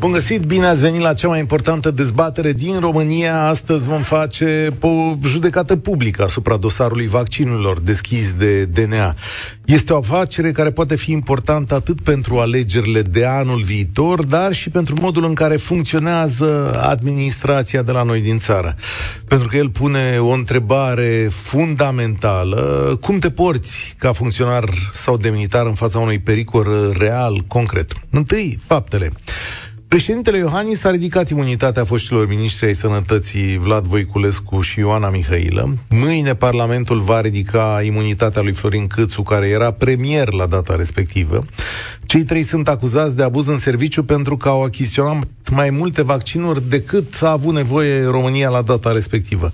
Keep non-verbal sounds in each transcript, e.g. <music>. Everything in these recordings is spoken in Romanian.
Bun găsit, bine ați venit la cea mai importantă dezbatere din România. Astăzi vom face o judecată publică asupra dosarului vaccinurilor deschis de DNA. Este o afacere care poate fi importantă atât pentru alegerile de anul viitor, dar și pentru modul în care funcționează administrația de la noi din țară. Pentru că el pune o întrebare fundamentală. Cum te porți ca funcționar sau demnitar în fața unui pericol real, concret? Întâi, faptele. Președintele Iohannis a ridicat imunitatea foștilor ministri ai sănătății Vlad Voiculescu și Ioana Mihailă. Mâine Parlamentul va ridica imunitatea lui Florin Câțu, care era premier la data respectivă. Cei trei sunt acuzați de abuz în serviciu pentru că au achiziționat mai multe vaccinuri decât a avut nevoie România la data respectivă.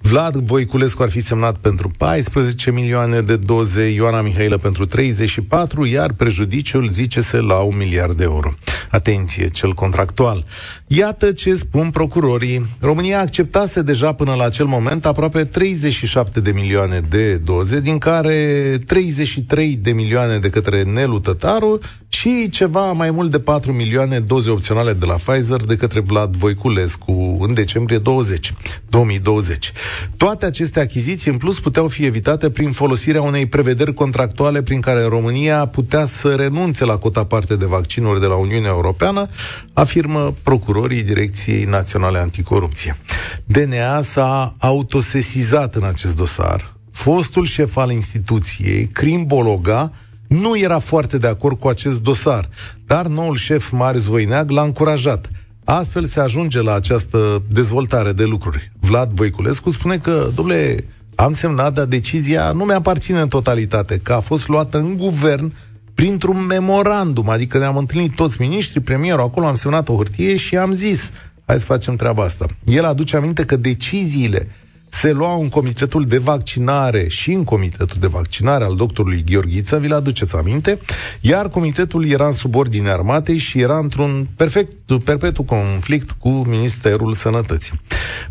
Vlad Voiculescu ar fi semnat pentru 14 milioane de doze, Ioana Mihailă pentru 34, iar prejudiciul zice-se la un miliard de euro. Atenție, cel contractual. Iată ce spun procurorii. România acceptase deja până la acel moment aproape 37 de milioane de doze, din care 33 de milioane de către Nelu Tătaru și ceva mai mult de 4 milioane doze opționale de la Pfizer de către Vlad Voiculescu în decembrie 20, 2020. Toate aceste achiziții în plus puteau fi evitate prin folosirea unei prevederi contractuale prin care România putea să renunțe la cota parte de vaccinuri de la Uniunea Europeană, afirmă procurorii Direcției Naționale Anticorupție. DNA s-a autosesizat în acest dosar. Fostul șef al instituției, Crim Bologa, nu era foarte de acord cu acest dosar, dar noul șef Marius Voineag l-a încurajat. Astfel se ajunge la această dezvoltare de lucruri. Vlad Voiculescu spune că, domnule, am semnat, dar decizia nu mi-aparține în totalitate, că a fost luată în guvern printr-un memorandum, adică ne-am întâlnit toți miniștrii, premierul, acolo am semnat o hârtie și am zis, hai să facem treaba asta. El aduce aminte că deciziile se lua în comitetul de vaccinare și în comitetul de vaccinare al doctorului Gheorghiță, vi-l aduceți aminte, iar comitetul era în subordine armatei și era într-un perfect, perpetu conflict cu Ministerul Sănătății.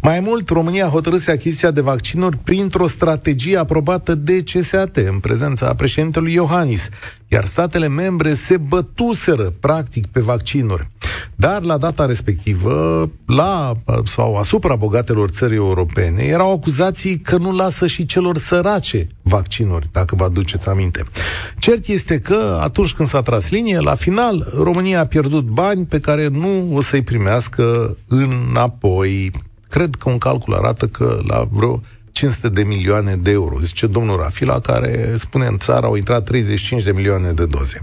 Mai mult, România hotărâse achiziția de vaccinuri printr-o strategie aprobată de CSAT în prezența președintelui Iohannis, iar statele membre se bătuseră practic pe vaccinuri. Dar la data respectivă, la sau asupra bogatelor țării europene, erau acuzații că nu lasă și celor sărace vaccinuri, dacă vă aduceți aminte. Cert este că atunci când s-a tras linie, la final, România a pierdut bani pe care nu o să-i primească înapoi. Cred că un calcul arată că la vreo 500 de milioane de euro, zice domnul Rafila, care spune în țară au intrat 35 de milioane de doze.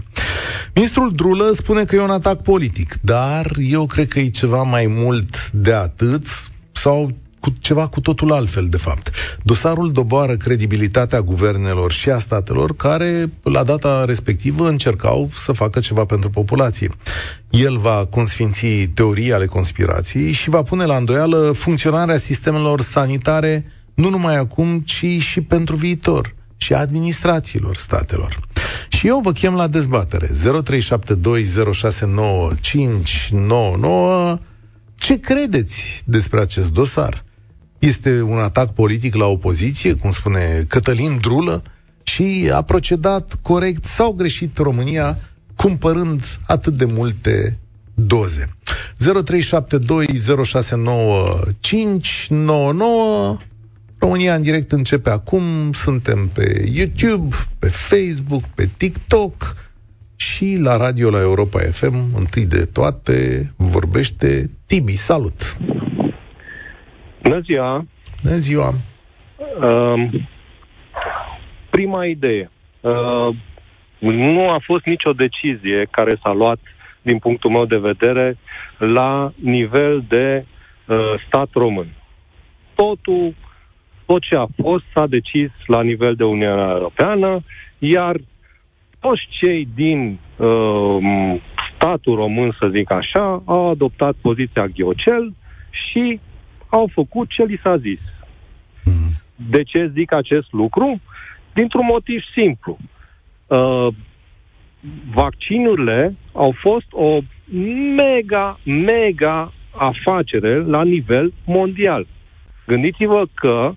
Ministrul Drulă spune că e un atac politic, dar eu cred că e ceva mai mult de atât, sau cu ceva cu totul altfel, de fapt. Dosarul doboară credibilitatea guvernelor și a statelor care, la data respectivă, încercau să facă ceva pentru populație. El va consfinți teorii ale conspirației și va pune la îndoială funcționarea sistemelor sanitare nu numai acum, ci și pentru viitor și a administrațiilor statelor. Și eu vă chem la dezbatere 0372069599 Ce credeți despre acest dosar? Este un atac politic la opoziție, cum spune Cătălin Drulă, și a procedat corect sau greșit România cumpărând atât de multe doze. 0372069599 România în direct începe acum, suntem pe YouTube, pe Facebook, pe TikTok și la radio la Europa FM, întâi de toate, vorbește Tibi. Salut! Bună ziua! Bună ziua! Uh, prima idee. Uh, nu a fost nicio decizie care s-a luat, din punctul meu de vedere, la nivel de uh, stat român. Totul tot ce a fost s-a decis la nivel de Uniunea Europeană, iar toți cei din uh, statul român, să zic așa, au adoptat poziția ghiocel și au făcut ce li s-a zis. De ce zic acest lucru? Dintr-un motiv simplu. Uh, vaccinurile au fost o mega, mega afacere la nivel mondial. Gândiți-vă că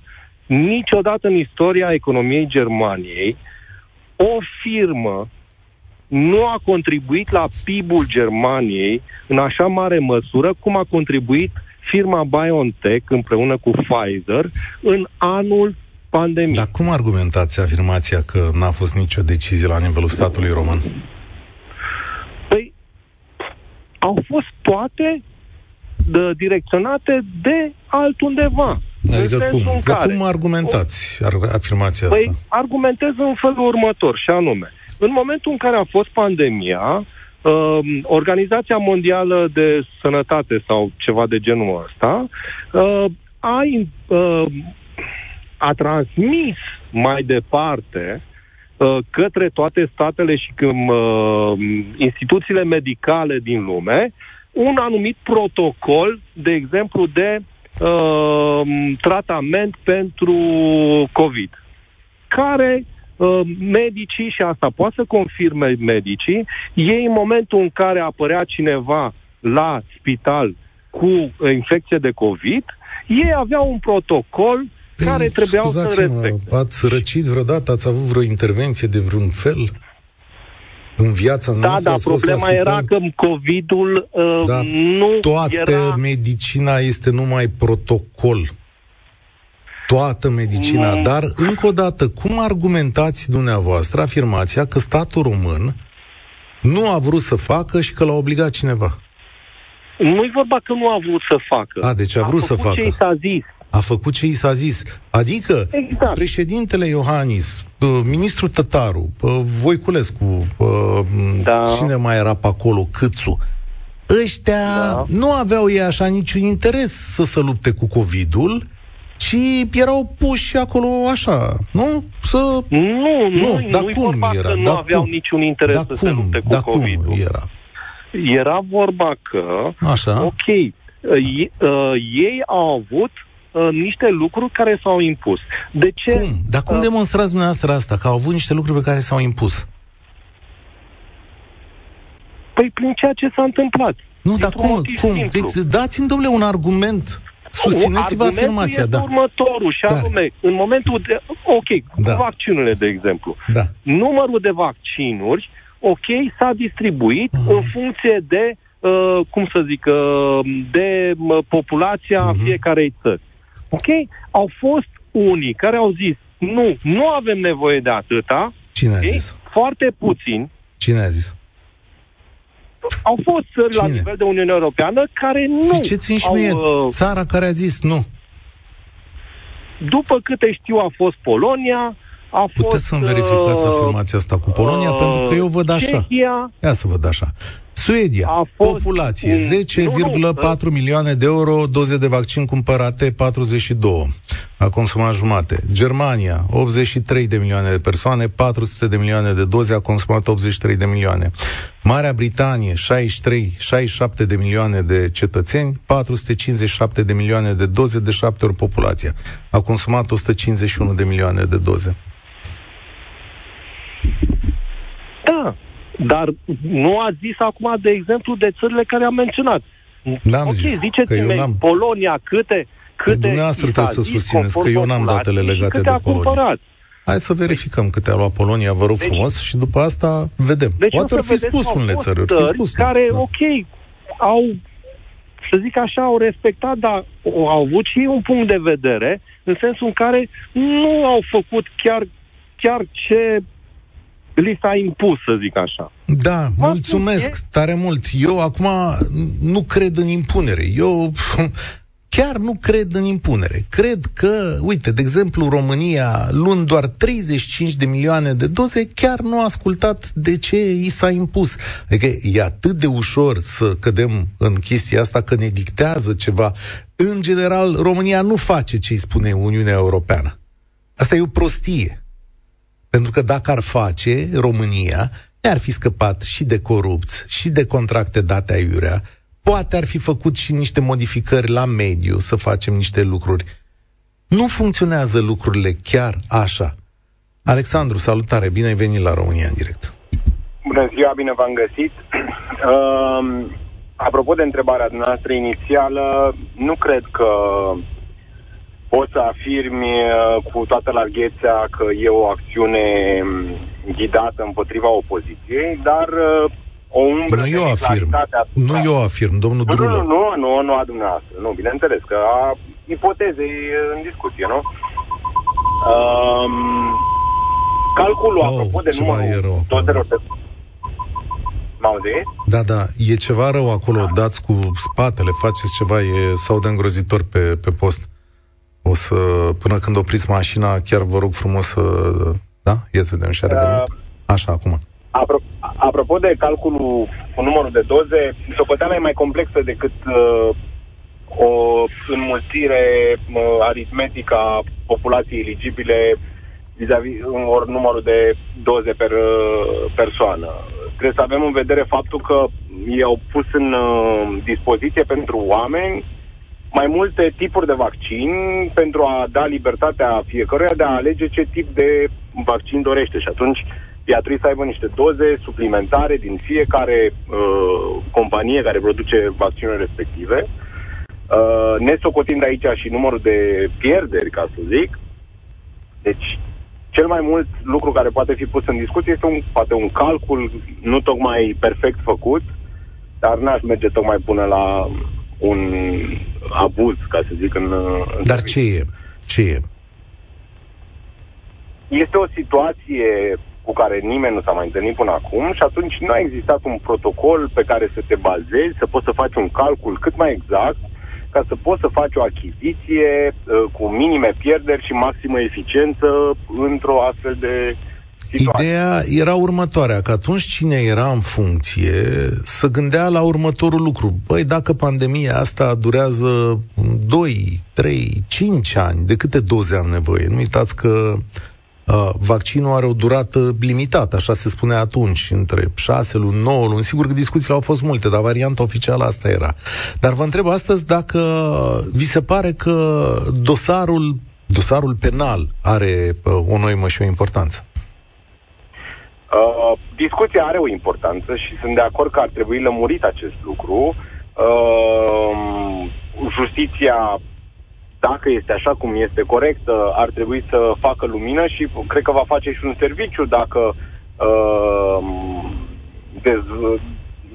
niciodată în istoria economiei Germaniei o firmă nu a contribuit la PIB-ul Germaniei în așa mare măsură cum a contribuit firma BioNTech împreună cu Pfizer în anul pandemiei. Dar cum argumentați afirmația că n-a fost nicio decizie la nivelul statului român? Păi, au fost toate de, direcționate de altundeva. Adică cum? Dar care, cum argumentați afirmația păi, asta? argumentez în felul următor, și anume, în momentul în care a fost pandemia, uh, Organizația Mondială de Sănătate sau ceva de genul ăsta uh, a, uh, a transmis mai departe uh, către toate statele și cum, uh, instituțiile medicale din lume un anumit protocol, de exemplu, de uh, tratament pentru COVID, care uh, medicii, și asta poate să confirme medicii, ei în momentul în care apărea cineva la spital cu infecție de COVID, ei aveau un protocol Ei, care trebuiau să respecte. Ați răcit vreodată? Ați avut vreo intervenție de vreun fel? În viața da, noastră. Da, dar problema era că COVID-ul uh, da, nu toată era... medicina este numai protocol. Toată medicina. Mm. Dar, încă o dată, cum argumentați dumneavoastră afirmația că statul român nu a vrut să facă și că l-a obligat cineva? Nu-i vorba că nu a vrut să facă. A, deci a vrut a să facă. ce i s-a zis a făcut ce i s-a zis. Adică, exact. președintele Iohannis, ministrul Tătaru, Voiculescu, da. cine mai era pe acolo, Câțu, ăștia da. nu aveau ei așa niciun interes să se lupte cu COVID-ul, ci erau puși acolo așa, nu? Să... Nu, nu, nu dar cum era? nu da aveau cum? niciun interes da să cum? se lupte cu da COVID-ul. Cum era? Era vorba că, așa. ok, ei, uh, ei au avut uh, niște lucruri care s-au impus. De ce? Cum? Dar cum uh, demonstrați dumneavoastră asta? Că au avut niște lucruri pe care s-au impus? Păi prin ceea ce s-a întâmplat. Nu, dar cum? cum? Deci dați-mi, domnule, un argument. Susțineți-vă afirmația, este da. următorul, și anume, în momentul de... Ok, da. cu vaccinurile, de exemplu. Da. Numărul de vaccinuri, ok, s-a distribuit uh. în funcție de, uh, cum să zic, uh, de uh, populația uh-huh. fiecarei țări. Ok? Au fost unii care au zis, nu, nu avem nevoie de atâta. Cine a zis? Foarte puțin. Cine a zis? Au fost țări Cine? la nivel de Uniune Europeană care nu Ziceți-mi și mie, uh, țara care a zis nu. După câte știu a fost Polonia, a Puteți fost... să-mi verificați uh, afirmația asta cu Polonia? Uh, pentru că eu văd așa. Cehia, Ia să văd așa. Suedia, a fost populație, 10,4 milioane de euro, doze de vaccin cumpărate, 42. A consumat jumate. Germania, 83 de milioane de persoane, 400 de milioane de doze, a consumat 83 de milioane. Marea Britanie, 63, 67 de milioane de cetățeni, 457 de milioane de doze, de 7 ori populația. A consumat 151 de milioane de doze. Da, dar nu a zis acum, de exemplu, de țările care am menționat. N-am ok, zis, ziceți-mi, n-am... Polonia, câte, câte Dumneavoastră trebuie să susțineți că eu n-am datele legate de Polonia. Cumpărat. Hai să verificăm câte a luat Polonia, vă rog deci, frumos, și după asta vedem. Deci Poate ar fi spus unele țări, fi spus. Care, da. ok, au, să zic așa, au respectat, dar au avut și un punct de vedere, în sensul în care nu au făcut chiar, chiar ce li s-a impus, să zic așa. Da, mulțumesc tare mult. Eu acum nu cred în impunere. Eu <laughs> chiar nu cred în impunere. Cred că, uite, de exemplu, România, luând doar 35 de milioane de doze, chiar nu a ascultat de ce i s-a impus. Adică e atât de ușor să cădem în chestia asta că ne dictează ceva. În general, România nu face ce îi spune Uniunea Europeană. Asta e o prostie. Pentru că dacă ar face România, ne-ar fi scăpat și de corupți, și de contracte date aiurea, poate ar fi făcut și niște modificări la mediu, să facem niște lucruri. Nu funcționează lucrurile chiar așa. Alexandru, salutare, bine ai venit la România în direct. Bună ziua, bine v-am găsit. <clears throat> Uh, apropo de întrebarea noastră inițială, nu cred că poți să afirmi uh, cu toată larghețea că e o acțiune mm, ghidată împotriva opoziției, dar uh, o umbră nu eu afirm. Nu eu afirm, domnul nu, Drulă. Nu, nu, nu, nu a dumneavoastră. Nu, bineînțeles că a ipotezei în discuție, nu? Um, calculul, oh, apropo de numărul dozelor de... m Da, da, e ceva rău acolo, dați cu spatele, faceți ceva, e sau de îngrozitor pe, pe post. O să, până când opriți mașina, chiar vă rog frumos să, da? Ia să vedem și uh, Așa, acum. Apro- apropo de calculul cu numărul de doze, socoteala e mai complexă decât uh, o înmulțire uh, aritmetică a populației eligibile vis-a-vis ori numărul de doze per uh, persoană. Trebuie să avem în vedere faptul că i-au pus în uh, dispoziție pentru oameni mai multe tipuri de vaccin pentru a da libertatea fiecăruia de a alege ce tip de vaccin dorește. Și atunci ea trebuie să aibă niște doze suplimentare din fiecare uh, companie care produce vaccinurile respective. Uh, ne socotind aici și numărul de pierderi, ca să zic. Deci, cel mai mult lucru care poate fi pus în discuție este un, poate un calcul nu tocmai perfect făcut, dar n-aș merge tocmai până la un abuz, ca să zic, în... în Dar ce e? Ce e? Este o situație cu care nimeni nu s-a mai întâlnit până acum și atunci nu a existat un protocol pe care să te bazezi, să poți să faci un calcul cât mai exact, ca să poți să faci o achiziție uh, cu minime pierderi și maximă eficiență într-o astfel de situație. Ideea era următoarea, că atunci cine era în funcție să gândea la următorul lucru. Băi, dacă pandemia asta durează 2, 3, 5 ani, de câte doze am nevoie? Nu uitați că Uh, vaccinul are o durată limitată, așa se spune atunci, între 6 luni, 9 luni. Sigur că discuțiile au fost multe, dar varianta oficială asta era. Dar vă întreb astăzi dacă vi se pare că dosarul, dosarul penal are uh, o noimă și o importanță. Uh, discuția are o importanță și sunt de acord că ar trebui lămurit acest lucru. Uh, justiția dacă este așa cum este corect, ar trebui să facă lumină și cred că va face și un serviciu dacă uh, dez,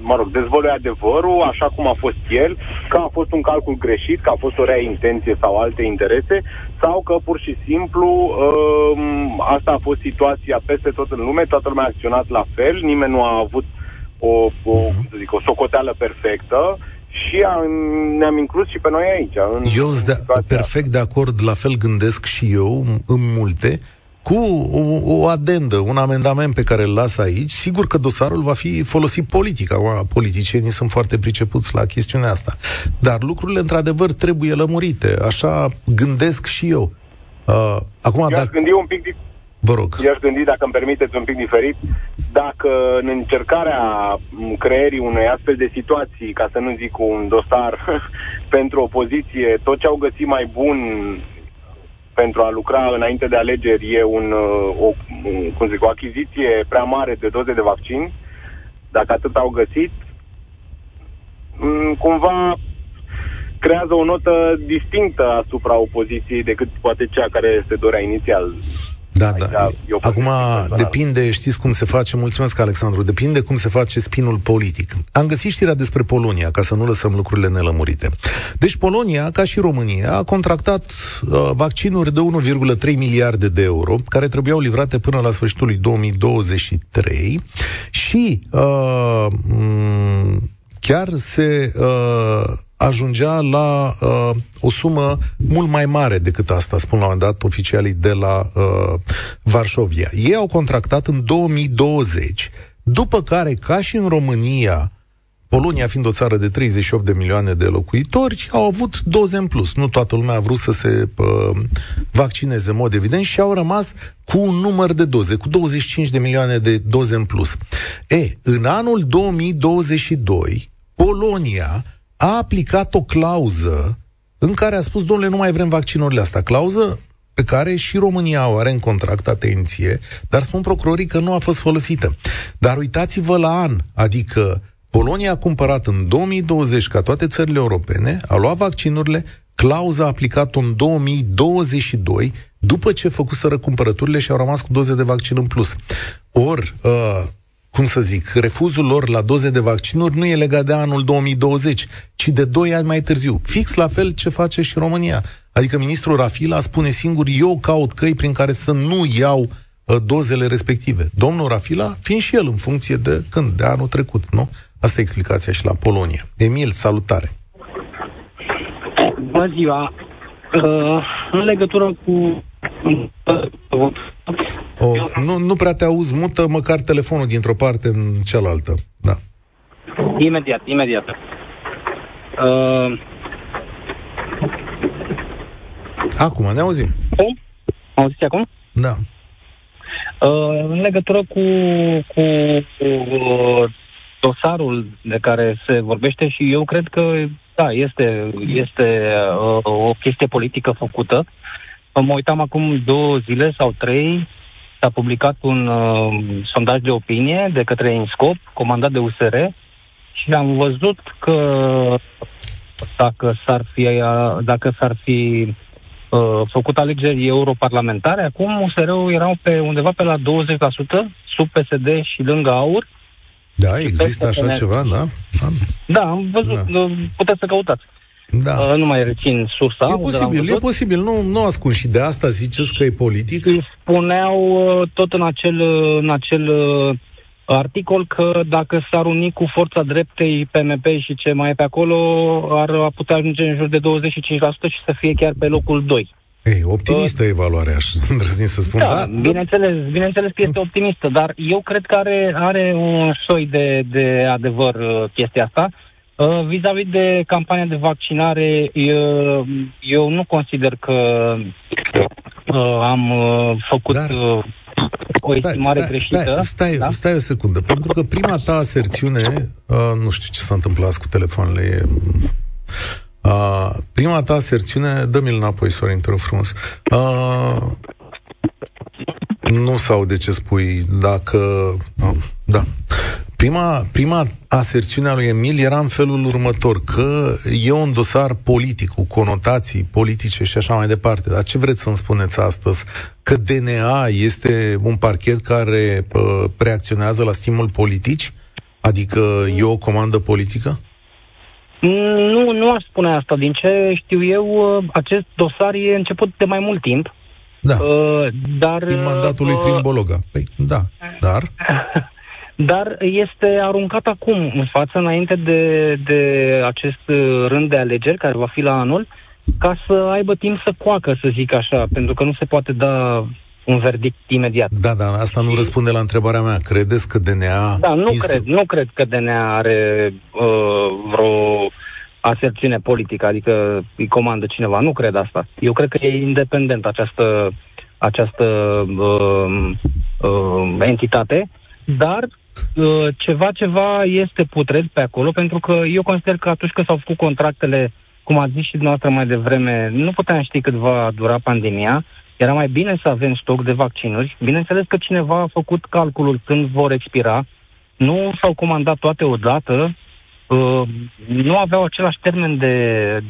mă rog, dezvăluie adevărul așa cum a fost el, că a fost un calcul greșit, că a fost o rea intenție sau alte interese, sau că pur și simplu uh, asta a fost situația peste tot în lume, toată lumea a acționat la fel, nimeni nu a avut o, o, mhm. să zic, o socoteală perfectă și am, ne-am inclus și pe noi aici. În eu sunt de, perfect de acord, la fel gândesc și eu, în multe, cu o, o adendă, un amendament pe care îl las aici, sigur că dosarul va fi folosit politic. Acum, politicienii sunt foarte pricepuți la chestiunea asta. Dar lucrurile, într-adevăr, trebuie lămurite. Așa gândesc și eu. Uh, acum, eu dacă... gândi un pic Vă rog. I-aș gândi, dacă îmi permiteți, un pic diferit, dacă în încercarea creierii unei astfel de situații, ca să nu zic un dosar <laughs> pentru opoziție, tot ce au găsit mai bun pentru a lucra înainte de alegeri e un, o, cum zic, o achiziție prea mare de doze de vaccin, dacă atât au găsit, cumva creează o notă distinctă asupra opoziției decât poate cea care se dorea inițial. Da, da. Acum depinde, știți cum se face, mulțumesc Alexandru, depinde cum se face spinul politic. Am găsit știrea despre Polonia, ca să nu lăsăm lucrurile nelămurite. Deci Polonia, ca și România, a contractat uh, vaccinuri de 1,3 miliarde de euro, care trebuiau livrate până la sfârșitul lui 2023 și uh, chiar se uh, ajungea la uh, o sumă mult mai mare decât asta, spun la un moment dat oficialii de la uh, Varșovia. Ei au contractat în 2020, după care, ca și în România, Polonia fiind o țară de 38 de milioane de locuitori, au avut doze în plus. Nu toată lumea a vrut să se uh, vaccineze în mod evident și au rămas cu un număr de doze, cu 25 de milioane de doze în plus. E, în anul 2022, Polonia a aplicat o clauză în care a spus, domnule, nu mai vrem vaccinurile astea. Clauză pe care și România o are în contract, atenție, dar spun procurorii că nu a fost folosită. Dar uitați-vă la an, adică Polonia a cumpărat în 2020, ca toate țările europene, a luat vaccinurile Clauza a aplicat în 2022, după ce făcuseră cumpărăturile și au rămas cu doze de vaccin în plus. Ori, uh, cum să zic, refuzul lor la doze de vaccinuri nu e legat de anul 2020, ci de 2 ani mai târziu. Fix la fel ce face și România. Adică ministrul Rafila spune singur, eu caut căi prin care să nu iau uh, dozele respective. Domnul Rafila, fiind și el în funcție de când? De anul trecut, nu? Asta e explicația și la Polonia. Emil, salutare! Bună ziua! Uh, în legătură cu... Oh, nu, nu prea te auzi, mută măcar telefonul dintr-o parte în cealaltă. Da. Imediat, imediat. Uh, Acum, ne auzim. cum? Auziți acum? Da. Uh, în legătură cu, cu, cu uh, dosarul de care se vorbește și eu cred că, da, este, este uh, o chestie politică făcută. Mă uitam acum două zile sau trei, s-a publicat un uh, sondaj de opinie de către INSCOP, comandat de USR, și am văzut că dacă s-ar fi, uh, dacă s-ar fi uh, făcut alegeri europarlamentare, acum USR-ul erau pe undeva pe la 20%, sub PSD și lângă AUR. Da, Și există peste așa ne- ceva, da? Da. Da, am văzut, Da. uh, puteți să căutați. Da. Uh, nu mai rețin sursa. E unde l-am posibil, e văzut. posibil, nu, nu ascund și de asta ziceți că e politic? Îi spuneau uh, tot în acel, uh, în acel uh, articol că dacă s-ar uni cu forța dreptei, PMP și ce mai e pe acolo, ar putea ajunge în jur de 25% și să fie chiar pe locul 2. Ei, optimistă evaluarea, aș <laughs> îndrăzni să spun, Da, da? bineînțeles, bineînțeles că este <laughs> optimistă, dar eu cred că are, are un soi de, de adevăr uh, chestia asta. Uh, vis-a-vis de campania de vaccinare, eu, eu nu consider că uh, am uh, făcut Dar- uh, o estimare stai, greșită. Stai, stai, da? stai o secundă, pentru că prima ta aserțiune, uh, nu știu ce s-a întâmplat azi cu telefoanele, e, uh, prima ta aserțiune, dă-mi-l înapoi, Sorin, te rog frumos. Uh, nu sau de ce spui, dacă... Uh, da. Prima, prima aserțiune a lui Emil era în felul următor, că e un dosar politic, cu conotații politice și așa mai departe. Dar ce vreți să-mi spuneți astăzi? Că DNA este un parchet care uh, reacționează la stimul politici? Adică e o comandă politică? Nu, nu aș spune asta. Din ce știu eu, uh, acest dosar e început de mai mult timp. Da. Uh, dar, Din mandatul lui uh, Crimbologa. Păi, da. Dar? <laughs> Dar este aruncat acum în față, înainte de, de acest uh, rând de alegeri, care va fi la anul, ca să aibă timp să coacă, să zic așa, pentru că nu se poate da un verdict imediat. Da, da, asta nu răspunde la întrebarea mea. Credeți că DNA... Da, nu este- cred, nu cred că DNA are uh, vreo aserțiune politică, adică îi comandă cineva. Nu cred asta. Eu cred că e independent această, această uh, uh, entitate, dar uh, ceva, ceva este putred pe acolo, pentru că eu consider că atunci când s-au făcut contractele, cum ați zis și dumneavoastră mai devreme, nu puteam ști cât va dura pandemia, era mai bine să avem stoc de vaccinuri. Bineînțeles că cineva a făcut calculul când vor expira, nu s-au comandat toate odată, uh, nu aveau același termen de,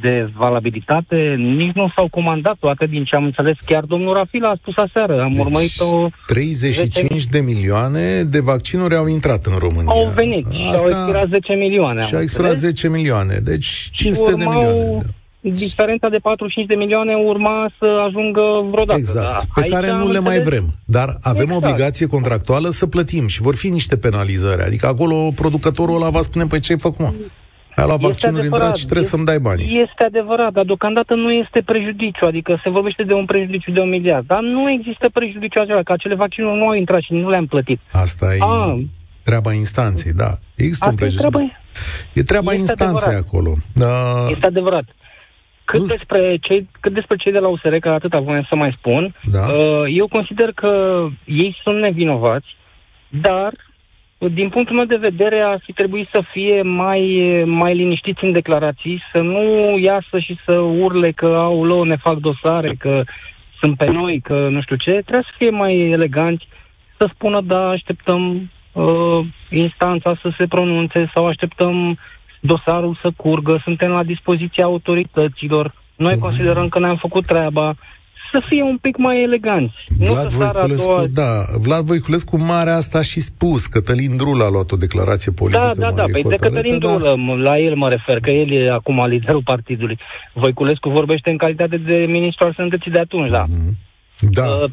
de valabilitate, nici nu s-au comandat toate, din ce am înțeles. Chiar domnul Rafila a spus aseară, am Deci, urmărit o... 35 de milioane de vaccinuri au intrat în România. Au venit și au expirat 10 milioane. am Și au expirat înțeles. 10 milioane. Deci 500 de urmau- milioane. Diferența de 45 de milioane urma să ajungă vreodată. Exact. Da, Pe aici care am nu le mai înțeles- vrem. Dar avem Exact. obligație contractuală să plătim și vor fi niște penalizări. Adică acolo producătorul ăla va spune, păi ce-ai făcut, mă? Ai luat Este vaccinuri în adevărat. dragi și trebuie Este- să-mi dai banii. Este adevărat, dar deocamdată nu este prejudiciu, adică se vorbește de un prejudiciu de un miliard, dar nu există prejudiciu acela, că acele vaccinuri nu au intrat și nu le-am plătit. Asta e Ah. treaba instanței, da. Există un Asta e prejudiciu. treaba, E treaba Este instanței adevărat. acolo. Da. este adevărat. Cât Nu- despre, cei, cât despre cei de la USR, că atâta voiam să mai spun, Da. uh, eu consider că ei sunt nevinovați, dar din punctul meu de vedere ar fi trebuit să fie mai, mai liniștiți în declarații, să nu iasă și să urle că au lău, ne fac dosare, că sunt pe noi, că nu știu ce, trebuie să fie mai eleganți, să spună da, așteptăm uh, instanța să se pronunțe sau așteptăm dosarul să curgă, suntem la dispoziția autorităților. Noi considerăm că ne-am făcut treaba să fie un pic mai eleganți. Vlad nu Voiculescu, doua... da, Vlad Voiculescu mare asta și spus. Cătălin Drul a luat o declarație politică. Da, da, da, păi de Cătălin da. Drulă, la el mă refer, că el e acum liderul partidului. Voiculescu vorbește în calitate de ministru al sănătății de atunci, da. Mm-hmm. Da. Uh,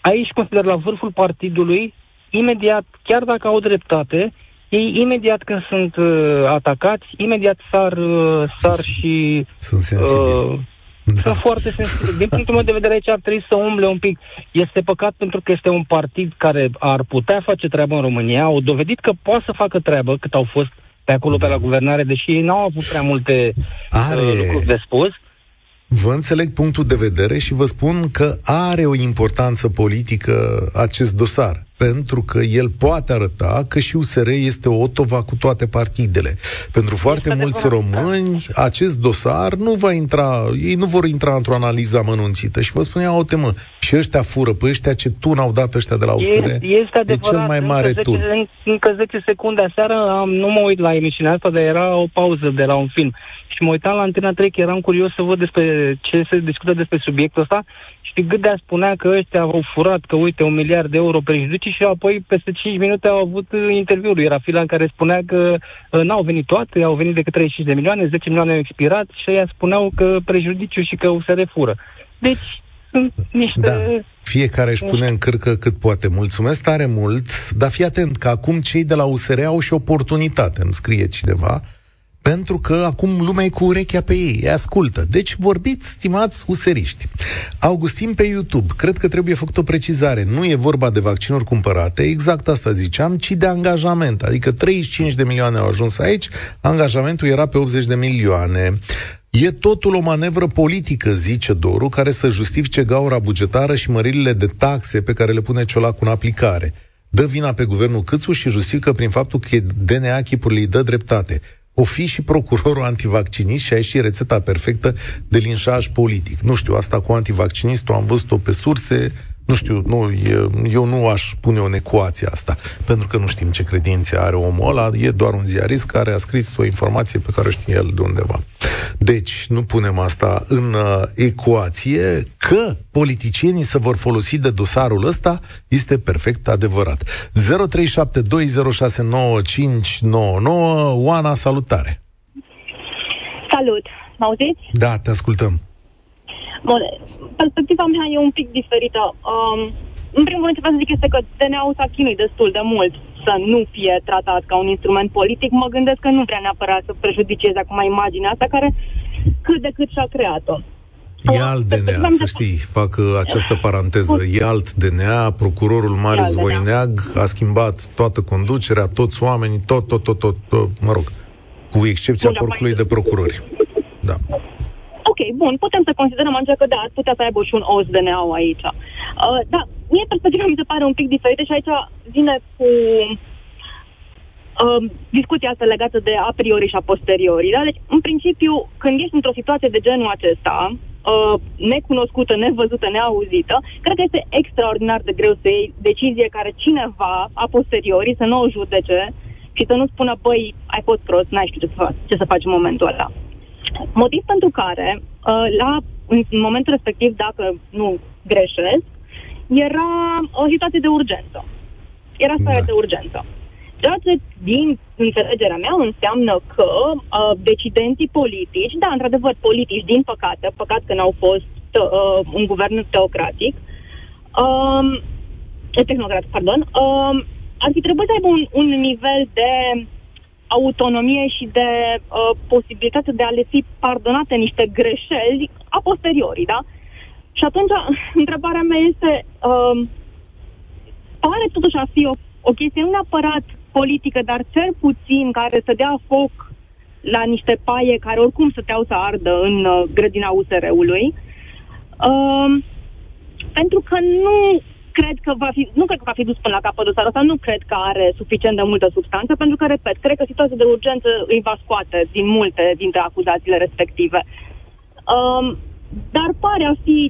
aici consider la vârful partidului, imediat, chiar dacă au dreptate, ei imediat când sunt uh, atacați, imediat sar, uh, sar și... Sunt sensibili. Uh, da. Sunt foarte sensibili. Din punctul meu de vedere, aici ar trebui să umble un pic. Este păcat pentru că este un partid care ar putea face treabă în România. Au dovedit că poate să facă treabă cât au fost pe acolo, da. pe la guvernare, deși ei n-au avut prea multe Are... uh, lucruri de spus. Vă înțeleg punctul de vedere și vă spun că are o importanță politică acest dosar pentru că el poate arăta că și USR este o otova cu toate partidele. Pentru foarte este mulți români, acest dosar nu va intra, ei nu vor intra într-o analiză amănunțită și vă spunea o temă, și ăștia fură, pe ăștia ce tun au dat ăștia de la USR, este, este adevărat, e cel mai mare încă 10, tun. Încă 10 secunde aseară, am, nu mă uit la emisiunea asta, dar era o pauză de la un film și mă uitam la Antena 3 că eram curios să văd despre ce se discută despre subiectul ăsta și Gâdea spunea că ăștia au furat, că uite, un miliard de euro prejudicii și apoi peste 5 minute au avut uh, interviul lui Rafila în care spunea că uh, n-au venit toate, au venit decât 35 de milioane, 10 milioane au expirat și ei spuneau că prejudiciu și că se refură. Deci sunt niște... Da. Fiecare își pune în cârcă cât poate. Mulțumesc tare mult, dar fii atent că acum cei de la USR au și oportunitate, îmi scrie cineva, pentru că acum lumea e cu urechea pe ei, îi ascultă. Deci vorbiți, stimați useriști. Augustin pe YouTube, cred că trebuie făcut o precizare. Nu e vorba de vaccinuri cumpărate, exact asta ziceam, ci de angajament. Adică 35 de milioane au ajuns aici, angajamentul era pe 80 de milioane. E totul o manevră politică, zice Doru, care să justifice gaura bugetară și măririle de taxe pe care le pune Ciolacu în aplicare. Dă vina pe guvernul Câțu și justifică prin faptul că DNA chipurile îi dă dreptate o fi și procurorul antivaccinist și ai și rețeta perfectă de linșaj politic. Nu știu, asta cu antivaccinistul am văzut-o pe surse, nu știu, nu, eu nu aș pune o ecuație asta, pentru că nu știm ce credințe are omul ăla, e doar un ziarist care a scris o informație pe care o știe el de undeva. Deci, nu punem asta în uh, ecuație, că politicienii se vor folosi de dosarul ăsta este perfect adevărat. 0372069599 Oana, salutare! Salut! Mă auziți? Da, te ascultăm. Bun, perspectiva mea e un pic diferită. Um, în primul rând, ce vreau să zic este că DNA-ul s-a chinuit destul de mult să nu fie tratat ca un instrument politic. Mă gândesc că nu vrea neapărat să prejudicieze acum imaginea asta care cât de cât și-a creat-o. E alt DNA, să știi, fac uh, această paranteză. E alt DNA, procurorul Marius Voineag a schimbat toată conducerea, toți oamenii, tot, tot, tot, tot, tot mă rog, cu excepția Bun, porcului de procurori. Da. Ok, bun, putem să considerăm așa că da, ar putea să aibă și un os DNA aici. Uh, da, mie perspectiva mi se pare un pic diferită și aici vine cu uh, discuția asta legată de a priori și a posteriori. Da? Deci, în principiu, când ești într-o situație de genul acesta, uh, necunoscută, nevăzută, neauzită, cred că este extraordinar de greu să iei decizie care cineva, a posteriori, să nu o judece și să nu spună, băi, ai fost prost, n-ai știut ce să faci, ce să faci în momentul ăla. Motiv pentru care, uh, la, în, în momentul respectiv, dacă nu greșesc, era o situație de urgență. Era stare da. de urgență. Ceea ce, din înțelegerea mea, înseamnă că uh, decidenții politici, da, într-adevăr, politici, din păcate, păcat că n-au fost uh, un guvern teocratic, uh, tehnocrat, pardon, uh, ar fi trebuit să aibă un, un nivel de autonomie și de uh, posibilitate de a le fi pardonate niște greșeli a posteriori, da? Și atunci, <laughs> întrebarea mea este, uh, pare totuși a fi o, o chestie nu neapărat politică, dar cel puțin care să dea foc la niște paie care oricum stăteau să ardă în uh, grădina USR-ului. Uh, pentru că nu cred că va fi, nu cred că va fi dus până la capăt dosarul ăsta, nu cred că are suficient de multă substanță, pentru că, repet, cred că situația de urgență îi va scoate din multe dintre acuzațiile respective. Um, dar pare a fi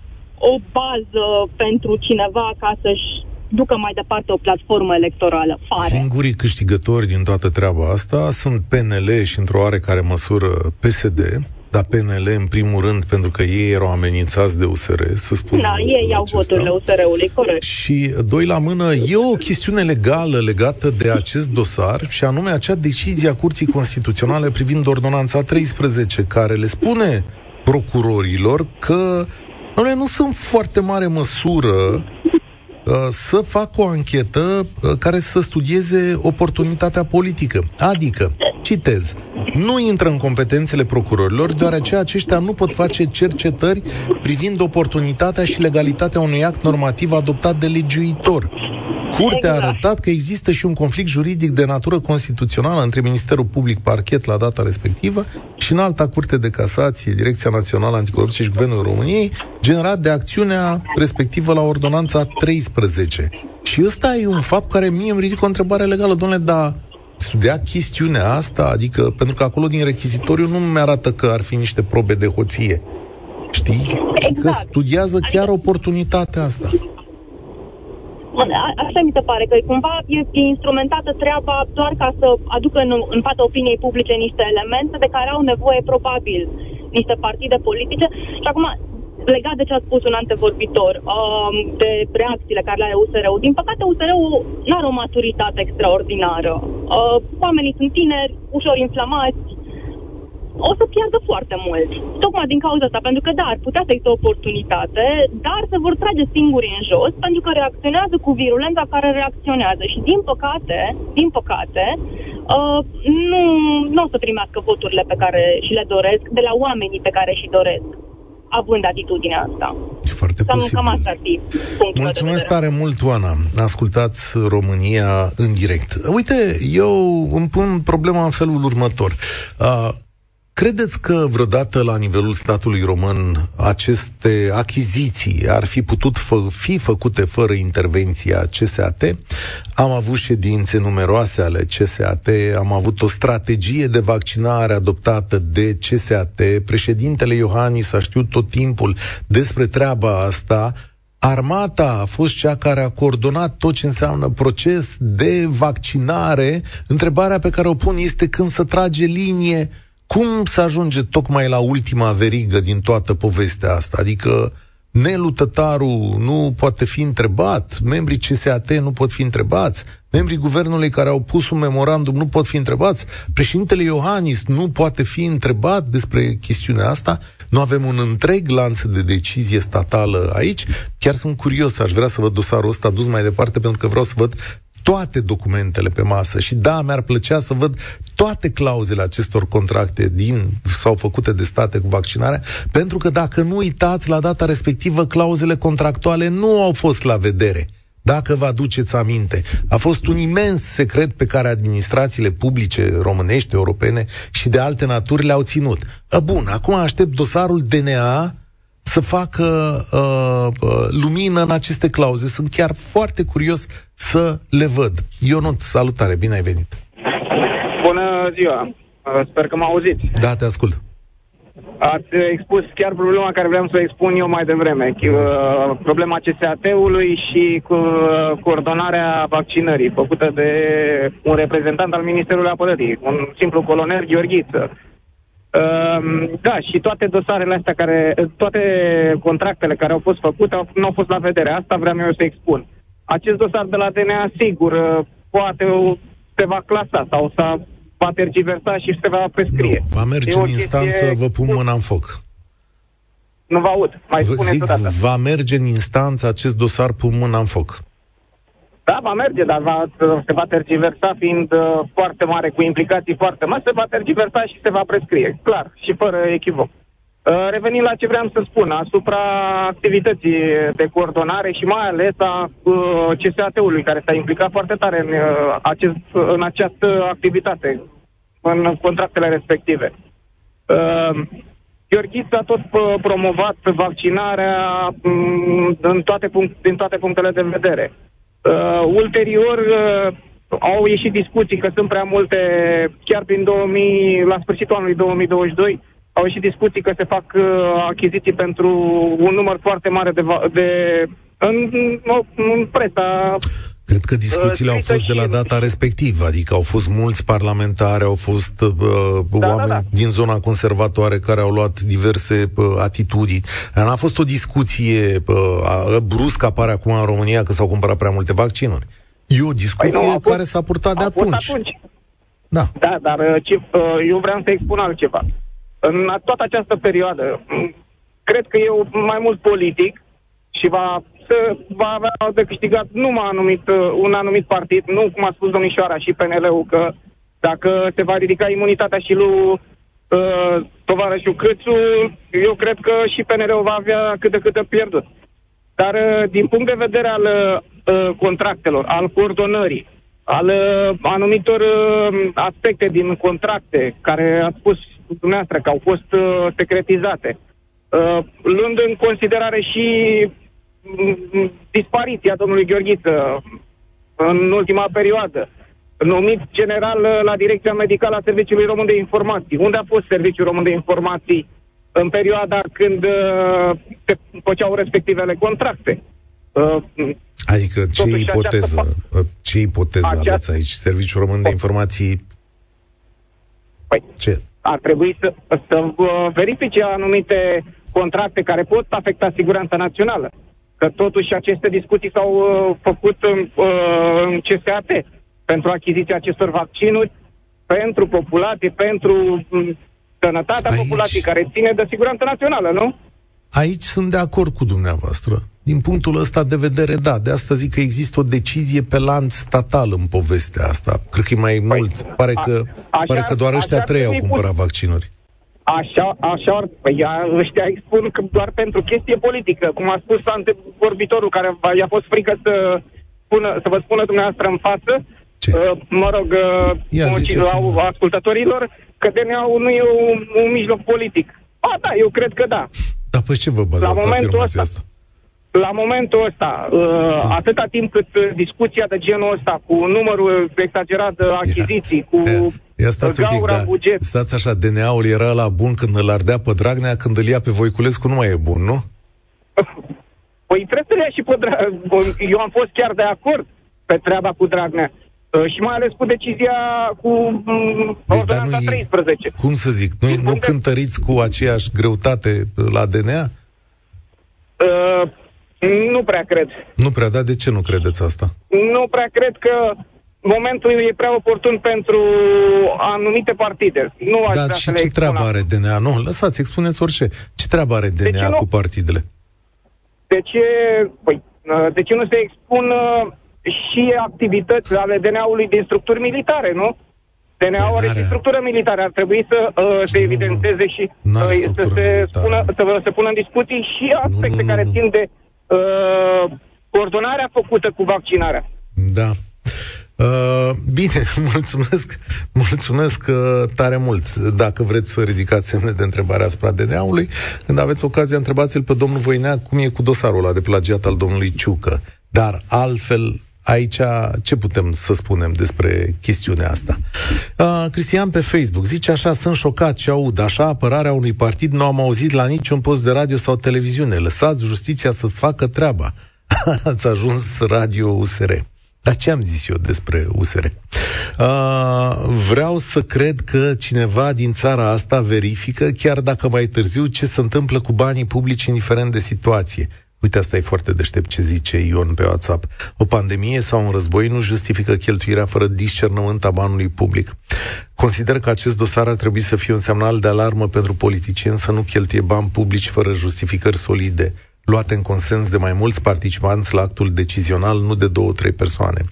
o bază pentru cineva ca să-și ducă mai departe o platformă electorală. Pare. Singurii câștigători din toată treaba asta sunt PNL și într-o oarecare măsură PSD, dar PNL în primul rând, pentru că ei erau amenințați de USR, să spun. Da, ei au voturile USR-ului, corect. Și doi la mână, e o chestiune legală legată de acest dosar și anume acea decizie a Curții Constituționale privind ordonanța 13, care le spune procurorilor că nu sunt foarte mare măsură Uh, să facă o anchetă uh, care să studieze oportunitatea politică. Adică, citez, nu intră în competențele procurorilor, deoarece aceștia nu pot face cercetări privind oportunitatea și legalitatea unui act normativ adoptat de legiuitor. Curtea a exact. arătat că există și un conflict juridic de natură constituțională între Ministerul Public Parchet la data respectivă și în alta Curte de Casație, Direcția Națională Anticorupție și Guvernul României, generat de acțiunea respectivă la Ordonanța 13. Și ăsta e un fapt care mie îmi ridică o întrebare legală, domnule, dar studia chestiunea asta, adică, pentru că acolo din rechizitoriu nu mi arată că ar fi niște probe de hoție. Știi? Exact. Și că exact. studiază chiar adică- oportunitatea asta. Așa mi se pare, că cumva e, e instrumentată treaba doar ca să aducă în, în fața opiniei publice niște elemente de care au nevoie probabil niște partide politice. Și acum, legat de ce a spus un antevorbitor, um, de reacțiile care le are USR-ul, din păcate USR-ul nu are o maturitate extraordinară. Uh, oamenii sunt tineri, ușor inflamați, o să piardă foarte mult. Tocmai din cauza asta, pentru că da, ar putea să există o oportunitate, dar se vor trage singuri în jos pentru că reacționează cu virulența care reacționează. Și din păcate, din păcate, uh, nu, nu o să primească voturile pe care și le doresc de la oamenii pe care și doresc având atitudinea asta. Foarte cam, posibil. Cam asta ar fi Mulțumesc tare mult, Oana. Ascultați România în direct. Uite, eu îmi pun problema în felul următor. Uh, Credeți că vreodată la nivelul statului român aceste achiziții ar fi putut fă, fi făcute fără intervenția CSAT? Am avut ședințe numeroase ale CSAT, am avut o strategie de vaccinare adoptată de CSAT, președintele Iohannis a știut tot timpul despre treaba asta, Armata a fost cea care a coordonat tot ce înseamnă proces de vaccinare. Întrebarea pe care o pun este când să trage linie cum să ajunge tocmai la ultima verigă din toată povestea asta? Adică Nelu Tătaru nu poate fi întrebat, membrii CSAT nu pot fi întrebați, membrii guvernului care au pus un memorandum nu pot fi întrebați, președintele Iohannis nu poate fi întrebat despre chestiunea asta, nu avem un întreg lanț de decizie statală aici. Chiar sunt curios, aș vrea să văd dosarul ăsta dus mai departe, pentru că vreau să văd toate documentele pe masă și da, mi-ar plăcea să văd toate clauzele acestor contracte din sau făcute de state cu vaccinarea, pentru că dacă nu uitați, la data respectivă, clauzele contractuale nu au fost la vedere. Dacă vă aduceți aminte, a fost un imens secret pe care administrațiile publice românești, europene și de alte naturi le-au ținut. Bun, acum aștept dosarul DNA să facă uh, uh, lumină în aceste clauze. Sunt chiar foarte curios să le văd. Ionut, salutare, bine ai venit! Bună ziua! Uh, sper că mă auziți. Da, te ascult. Ați expus chiar problema care vreau să o expun eu mai devreme. Uh, problema CSAT-ului și cu uh, coordonarea vaccinării făcută de un reprezentant al Ministerului Apărării, un simplu colonel Gheorghiță Ehm, da, și toate dosarele astea care, toate contractele care au fost făcute au, nu au fost la vedere. Asta vreau eu să expun. Acest dosar de la DNA, sigur, uh, poate se va clasa sau să va tergiversa și se va prescrie. Nu, va merge în instanță, vă pun mâna în foc. Nu vă aud. Mai spuneți odată. va merge în instanță acest dosar, pun mâna în foc. Da, va merge, dar va, se va tergiversa fiind uh, foarte mare, cu implicații foarte mari, se va tergiversa și se va prescrie, clar, și fără echivoc. Uh, revenind la ce vreau să spun, asupra activității de coordonare și mai ales a uh, CSAT-ului, care s-a implicat foarte tare în, uh, acest, în această activitate, în contractele respective. Uh, Gheorghis a tot uh, promovat vaccinarea um, în toate punct, din toate punctele de vedere. Uh, ulterior, uh, au ieșit discuții că sunt prea multe, chiar prin 2000, la sfârșitul anului 2022, au ieșit discuții că se fac uh, achiziții pentru un număr foarte mare de, de în, în presa Cred că discuțiile uh, au fost de la data respectivă, adică au fost mulți parlamentari, au fost uh, da, da oameni da, da. din zona conservatoare care au luat diverse uh, atitudini. N-a fost o discuție uh, bruscă apare acum în România că s-au cumpărat prea multe vaccinuri. E o discuție păi nu, care s-a purtat de atunci. atunci. Da. Da, dar uh, ce, uh, eu vreau să expun altceva. În toată această perioadă, cred că e mai mult politic și va să va avea de câștigat numai anumit, uh, un anumit partid, nu cum a spus domnișoara și PNL-ul, că dacă se va ridica imunitatea și lui uh, tovarășul Câțu, eu cred că și PNL-ul va avea cât de cât de pierdut. Dar uh, din punct de vedere al uh, contractelor, al coordonării, al uh, anumitor uh, aspecte din contracte care a spus dumneavoastră că au fost uh, secretizate, uh, luând în considerare și dispariția domnului Gheorghiță în ultima perioadă, numit general la Direcția Medicală a Serviciului Român de Informații. Unde a fost Serviciul Român de Informații în perioada când uh, se făceau respectivele contracte? Uh, adică ce ipoteză, această... Uh, ce ipoteză această... aveți aici? Serviciul Român de Informații? Păi, ce? Ar trebui să, să verifice anumite contracte care pot afecta siguranța națională că totuși aceste discuții s-au uh, făcut în, uh, în CSAT pentru achiziția acestor vaccinuri, pentru populație, pentru um, sănătatea Aici... populației, care ține de siguranță națională, nu? Aici sunt de acord cu dumneavoastră. Din punctul ăsta de vedere, da, de asta zic că există o decizie pe lanț statal în povestea asta. Cred că e mai păi, mult. Pare că, a, așa, pare că doar ăștia trei au cumpărat vaccinuri. Așa, așa, păi ăștia îi spun că doar pentru chestie politică, cum a spus antevorbitorul care i-a fost frică să, spună, să vă spună dumneavoastră în față, ce? Uh, mă rog, uh, au ascultătorilor, că DNA-ul nu e un, un mijloc politic. A, da, eu cred că da. Dar pe ce vă bazați La momentul ăsta, asta? La momentul ăsta, uh, ah. atâta timp cât discuția de genul ăsta, cu numărul exagerat de achiziții, cu yeah. Ia stați un pic, da. buget. Stați așa, DNA-ul era la bun când îl ardea pe Dragnea, când îl ia pe Voiculescu nu mai e bun, nu? <laughs> Păi trebuie să le ia și pe Dragnea. Eu am fost chiar de acord pe treaba cu Dragnea. Uh, și mai ales cu decizia cu um, ordonanța 13. Cum să zic, nu, nu cântăriți cu aceeași greutate la DNA? Uh, nu prea cred. Nu prea, dar de ce nu credeți asta? Nu prea cred că momentul e prea oportun pentru anumite partide. Nu aș Dar vrea și ce treabă are DNA? Nu, lăsați, expuneți orice. Ce treabă are DNA cu partidele? De ce, păi, de ce nu se expun și activități ale DNA-ului din structuri militare, nu? DNA-ul are și structură militară. Ar trebui să uh, se evidențeze și uh, să se, spună, să se pună în discuții și aspecte nu, nu, care țin de uh, coordonarea făcută cu vaccinarea. Da. Uh, bine, <laughs> mulțumesc, mulțumesc uh, tare mult. Dacă vreți să ridicați semne de întrebare asupra DNA-ului, când aveți ocazia, întrebați-l pe domnul Voinea cum e cu dosarul ăla de plagiat al domnului Ciucă. Dar altfel, aici ce putem să spunem despre chestiunea asta? Uh, Cristian pe Facebook zice așa, sunt șocat și aud, așa apărarea unui partid nu am auzit la niciun post de radio sau televiziune. Lăsați justiția să-ți facă treaba. <laughs> Ați ajuns radio USR. Dar ce am zis eu despre USR? Uh, vreau să cred că cineva din țara asta verifică, chiar dacă mai târziu, ce se întâmplă cu banii publici, indiferent de situație. Uite, asta e foarte deștept ce zice Ion pe WhatsApp. O pandemie sau un război nu justifică cheltuirea fără discernământ a banului public. Consider că acest dosar ar trebui să fie un semnal de alarmă pentru politicieni să nu cheltuie bani publici fără justificări solide luate în consens de mai mulți participanți la actul decizional, nu de două, trei persoane.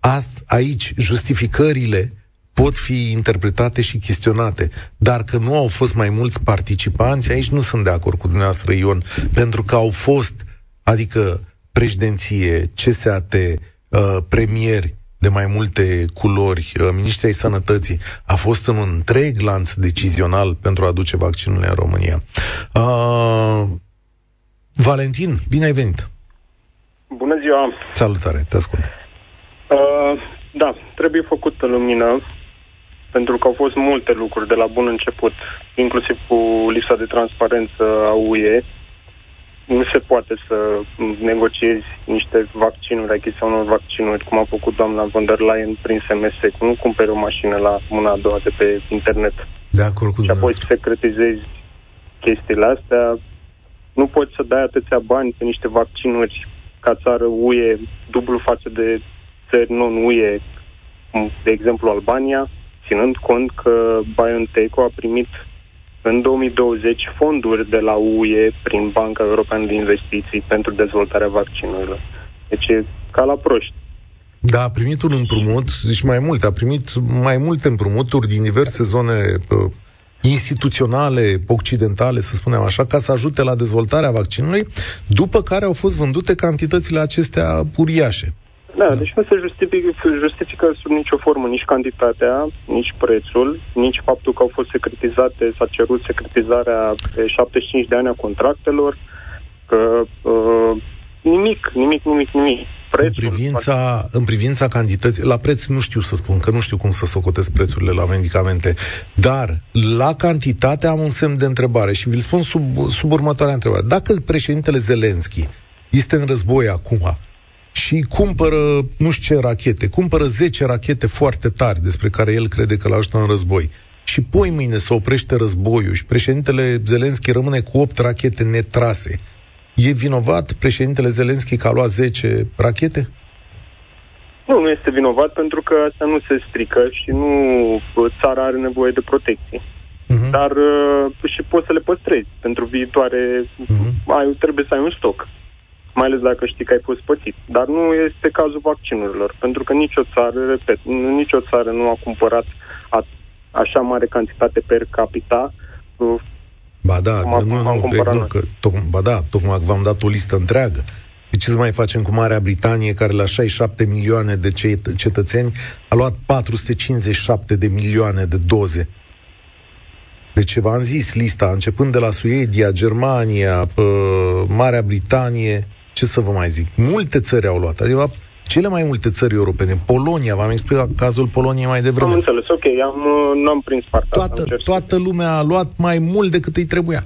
Ast, aici, justificările pot fi interpretate și chestionate, dar că nu au fost mai mulți participanți, aici nu sunt de acord cu dumneavoastră, Ion, pentru că au fost, adică președinție, CSAT, uh, premieri de mai multe culori, uh, ministrii ai sănătății, a fost în un întreg lanț decizional pentru a aduce vaccinurile în România. Uh, Valentin, bine ai venit! Bună ziua! Salutare, te ascult! Uh, da, trebuie făcută lumină, pentru că au fost multe lucruri de la bun început, inclusiv cu lipsa de transparență a UE. Nu se poate să negociezi niște vaccinuri, achiziția unor vaccinuri, cum a făcut doamna von der Leyen prin SMS. Nu cumperi o mașină la mâna a doua de pe internet. De acord cu Și apoi secretizezi chestiile astea. Nu poți să dai atâția bani pe niște vaccinuri ca țară UE, dublu față de țări non-UE, de exemplu Albania, ținând cont că BioNTech a primit în 2020 fonduri de la UE prin Banca Europeană de Investiții pentru dezvoltarea vaccinurilor. Deci e ca la proști. Da, a primit un împrumut, deci mai mult, a primit mai multe împrumuturi din diverse zone uh, instituționale, occidentale, să spunem așa, ca să ajute la dezvoltarea vaccinului, după care au fost vândute cantitățile acestea uriașe. Da, deci nu se justifică, justifică sub nicio formă nici cantitatea, nici prețul, nici faptul că au fost secretizate, s-a cerut secretizarea pe 75 de ani a contractelor, că uh, nimic, nimic, nimic, nimic. Prețul, în privința, în privința cantității, la preț nu știu să spun, că nu știu cum să socotesc prețurile la medicamente, dar la cantitate am un semn de întrebare și vi-l spun sub, sub următoarea întrebare. Dacă președintele Zelenski este în război acum, și cumpără nu știu ce rachete, cumpără 10 rachete foarte tari despre care el crede că l-ajută în război. Și poi mâine se oprește războiul și președintele Zelenski rămâne cu 8 rachete netrase. E vinovat președintele Zelenski că a luat 10 rachete? Nu, nu este vinovat pentru că asta nu se strică și nu țara are nevoie de protecție. Uh-huh. Dar uh, și poți să le păstrezi pentru viitoare. Uh-huh. Ai, trebuie să ai un stoc mai ales dacă știi că ai fost pățit. Dar nu este cazul vaccinurilor, pentru că nicio țară, repet, nicio țară nu a cumpărat a, așa mare cantitate per capita uh, Ba da, nu, nu, nu, nu că, toc, ba da, tocmai v-am dat o listă întreagă. De ce să mai facem cu Marea Britanie, care la 67 milioane de cetățeni a luat 457 de milioane de doze? Deci v-am zis lista, începând de la Suedia, Germania, Marea Britanie, ce să vă mai zic, multe țări au luat, adică cele mai multe țări europene, Polonia, v-am explicat cazul Poloniei mai devreme. Am înțeles, ok, am, n-am prins partea toată, toată lumea a luat mai mult decât îi trebuia.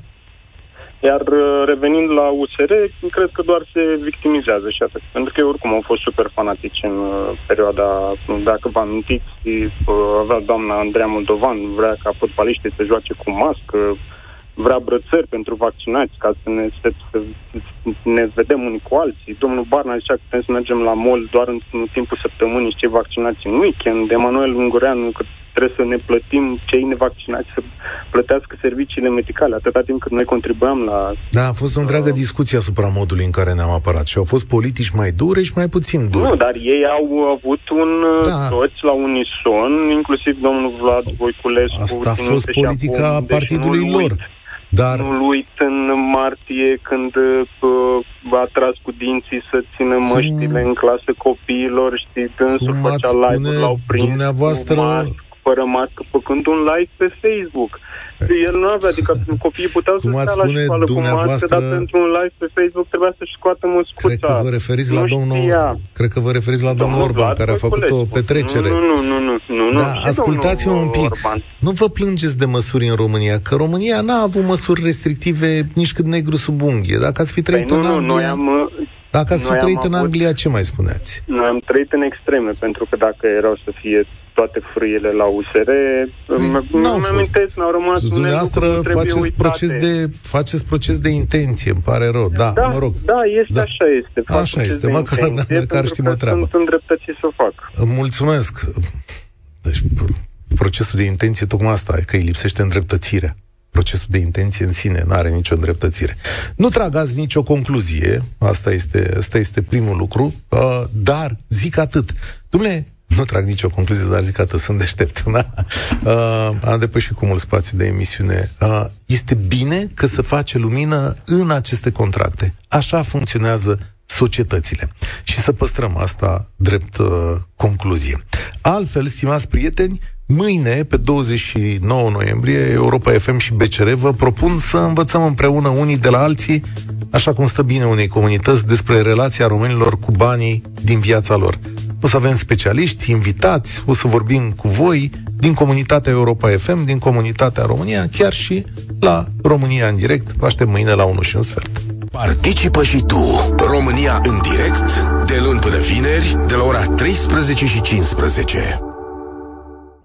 Iar uh, revenind la USR, cred că doar se victimizează și atât. Pentru că oricum au fost super fanatici în uh, perioada, dacă vă amintiți, uh, avea doamna Andreea Moldovan, vrea ca fotbaliștii să joace cu mască, vrea brățări pentru vaccinați ca să ne, să, să ne vedem unii cu alții. Domnul Barna zicea că putem să mergem la mall doar în, în timpul săptămânii și cei vaccinați în weekend. Emanuel Ungureanu că trebuie să ne plătim cei nevaccinați să plătească serviciile medicale atâta timp cât noi contribuăm la... Da, a fost o întreagă uh, discuție asupra modului în care ne-am apărat și au fost politici mai dure și mai puțin dure. Nu, dar ei au avut un da. toți la unison, inclusiv domnul Vlad Voiculescu. Asta a fost politica deci partidului lor. Uit dar... Nu-l uit în martie când uh, a tras cu dinții să țină măștile în clasă copiilor, știi, dânsul făcea live-uri, l-au prins dumneavoastră... cu mască, fără mască, făcând un live pe Facebook. El nu avea, adică copiii puteau să stea la școală cu mască, dar pentru un live pe Facebook trebuia să-și scoată muscuța. Cred că vă referiți la domnul, cred că vă referiți la domnul, domnul Orban, care a făcut o petrecere. Nu, nu, nu, nu, nu, nu. Da, ascultați-mă un pic. Orban. Nu vă plângeți de măsuri în România, că România n-a avut măsuri restrictive nici cât negru sub unghie. Dacă ați fi trăit păi, în nu, Anglia... Noi am, dacă ați fi trăit în Anglia, ce mai spuneați? Noi am trăit în extreme, pentru că dacă erau să fie toate frâiele la USR, nu am amintesc, n-au rămas Dumneavoastră faceți proces, de, faceți proces de intenție, îmi pare rău. Da, da mă rog. Da, este da. așa este. Fac așa este, măcar, măcar știm o treabă. Sunt îndreptățit să fac. Mulțumesc. Deci, procesul de intenție tocmai asta e, că îi lipsește îndreptățirea procesul de intenție în sine nu are nicio îndreptățire. Nu tragați nicio concluzie, asta este, asta este primul lucru, uh, dar zic atât. Dumne, nu trag nicio concluzie, dar zic atât, sunt deștept. Da? Uh, am depășit cu mult spațiu de emisiune. Uh, este bine că se face lumină în aceste contracte. Așa funcționează societățile. Și să păstrăm asta drept uh, concluzie. Altfel, stimați prieteni, Mâine, pe 29 noiembrie, Europa FM și BCR vă propun să învățăm împreună unii de la alții, așa cum stă bine unei comunități, despre relația românilor cu banii din viața lor. O să avem specialiști, invitați, o să vorbim cu voi din comunitatea Europa FM, din comunitatea România, chiar și la România în direct. Vă aștept mâine la 1 și un sfert. Participă și tu. România în direct, de luni până vineri, de la ora 13 și 15.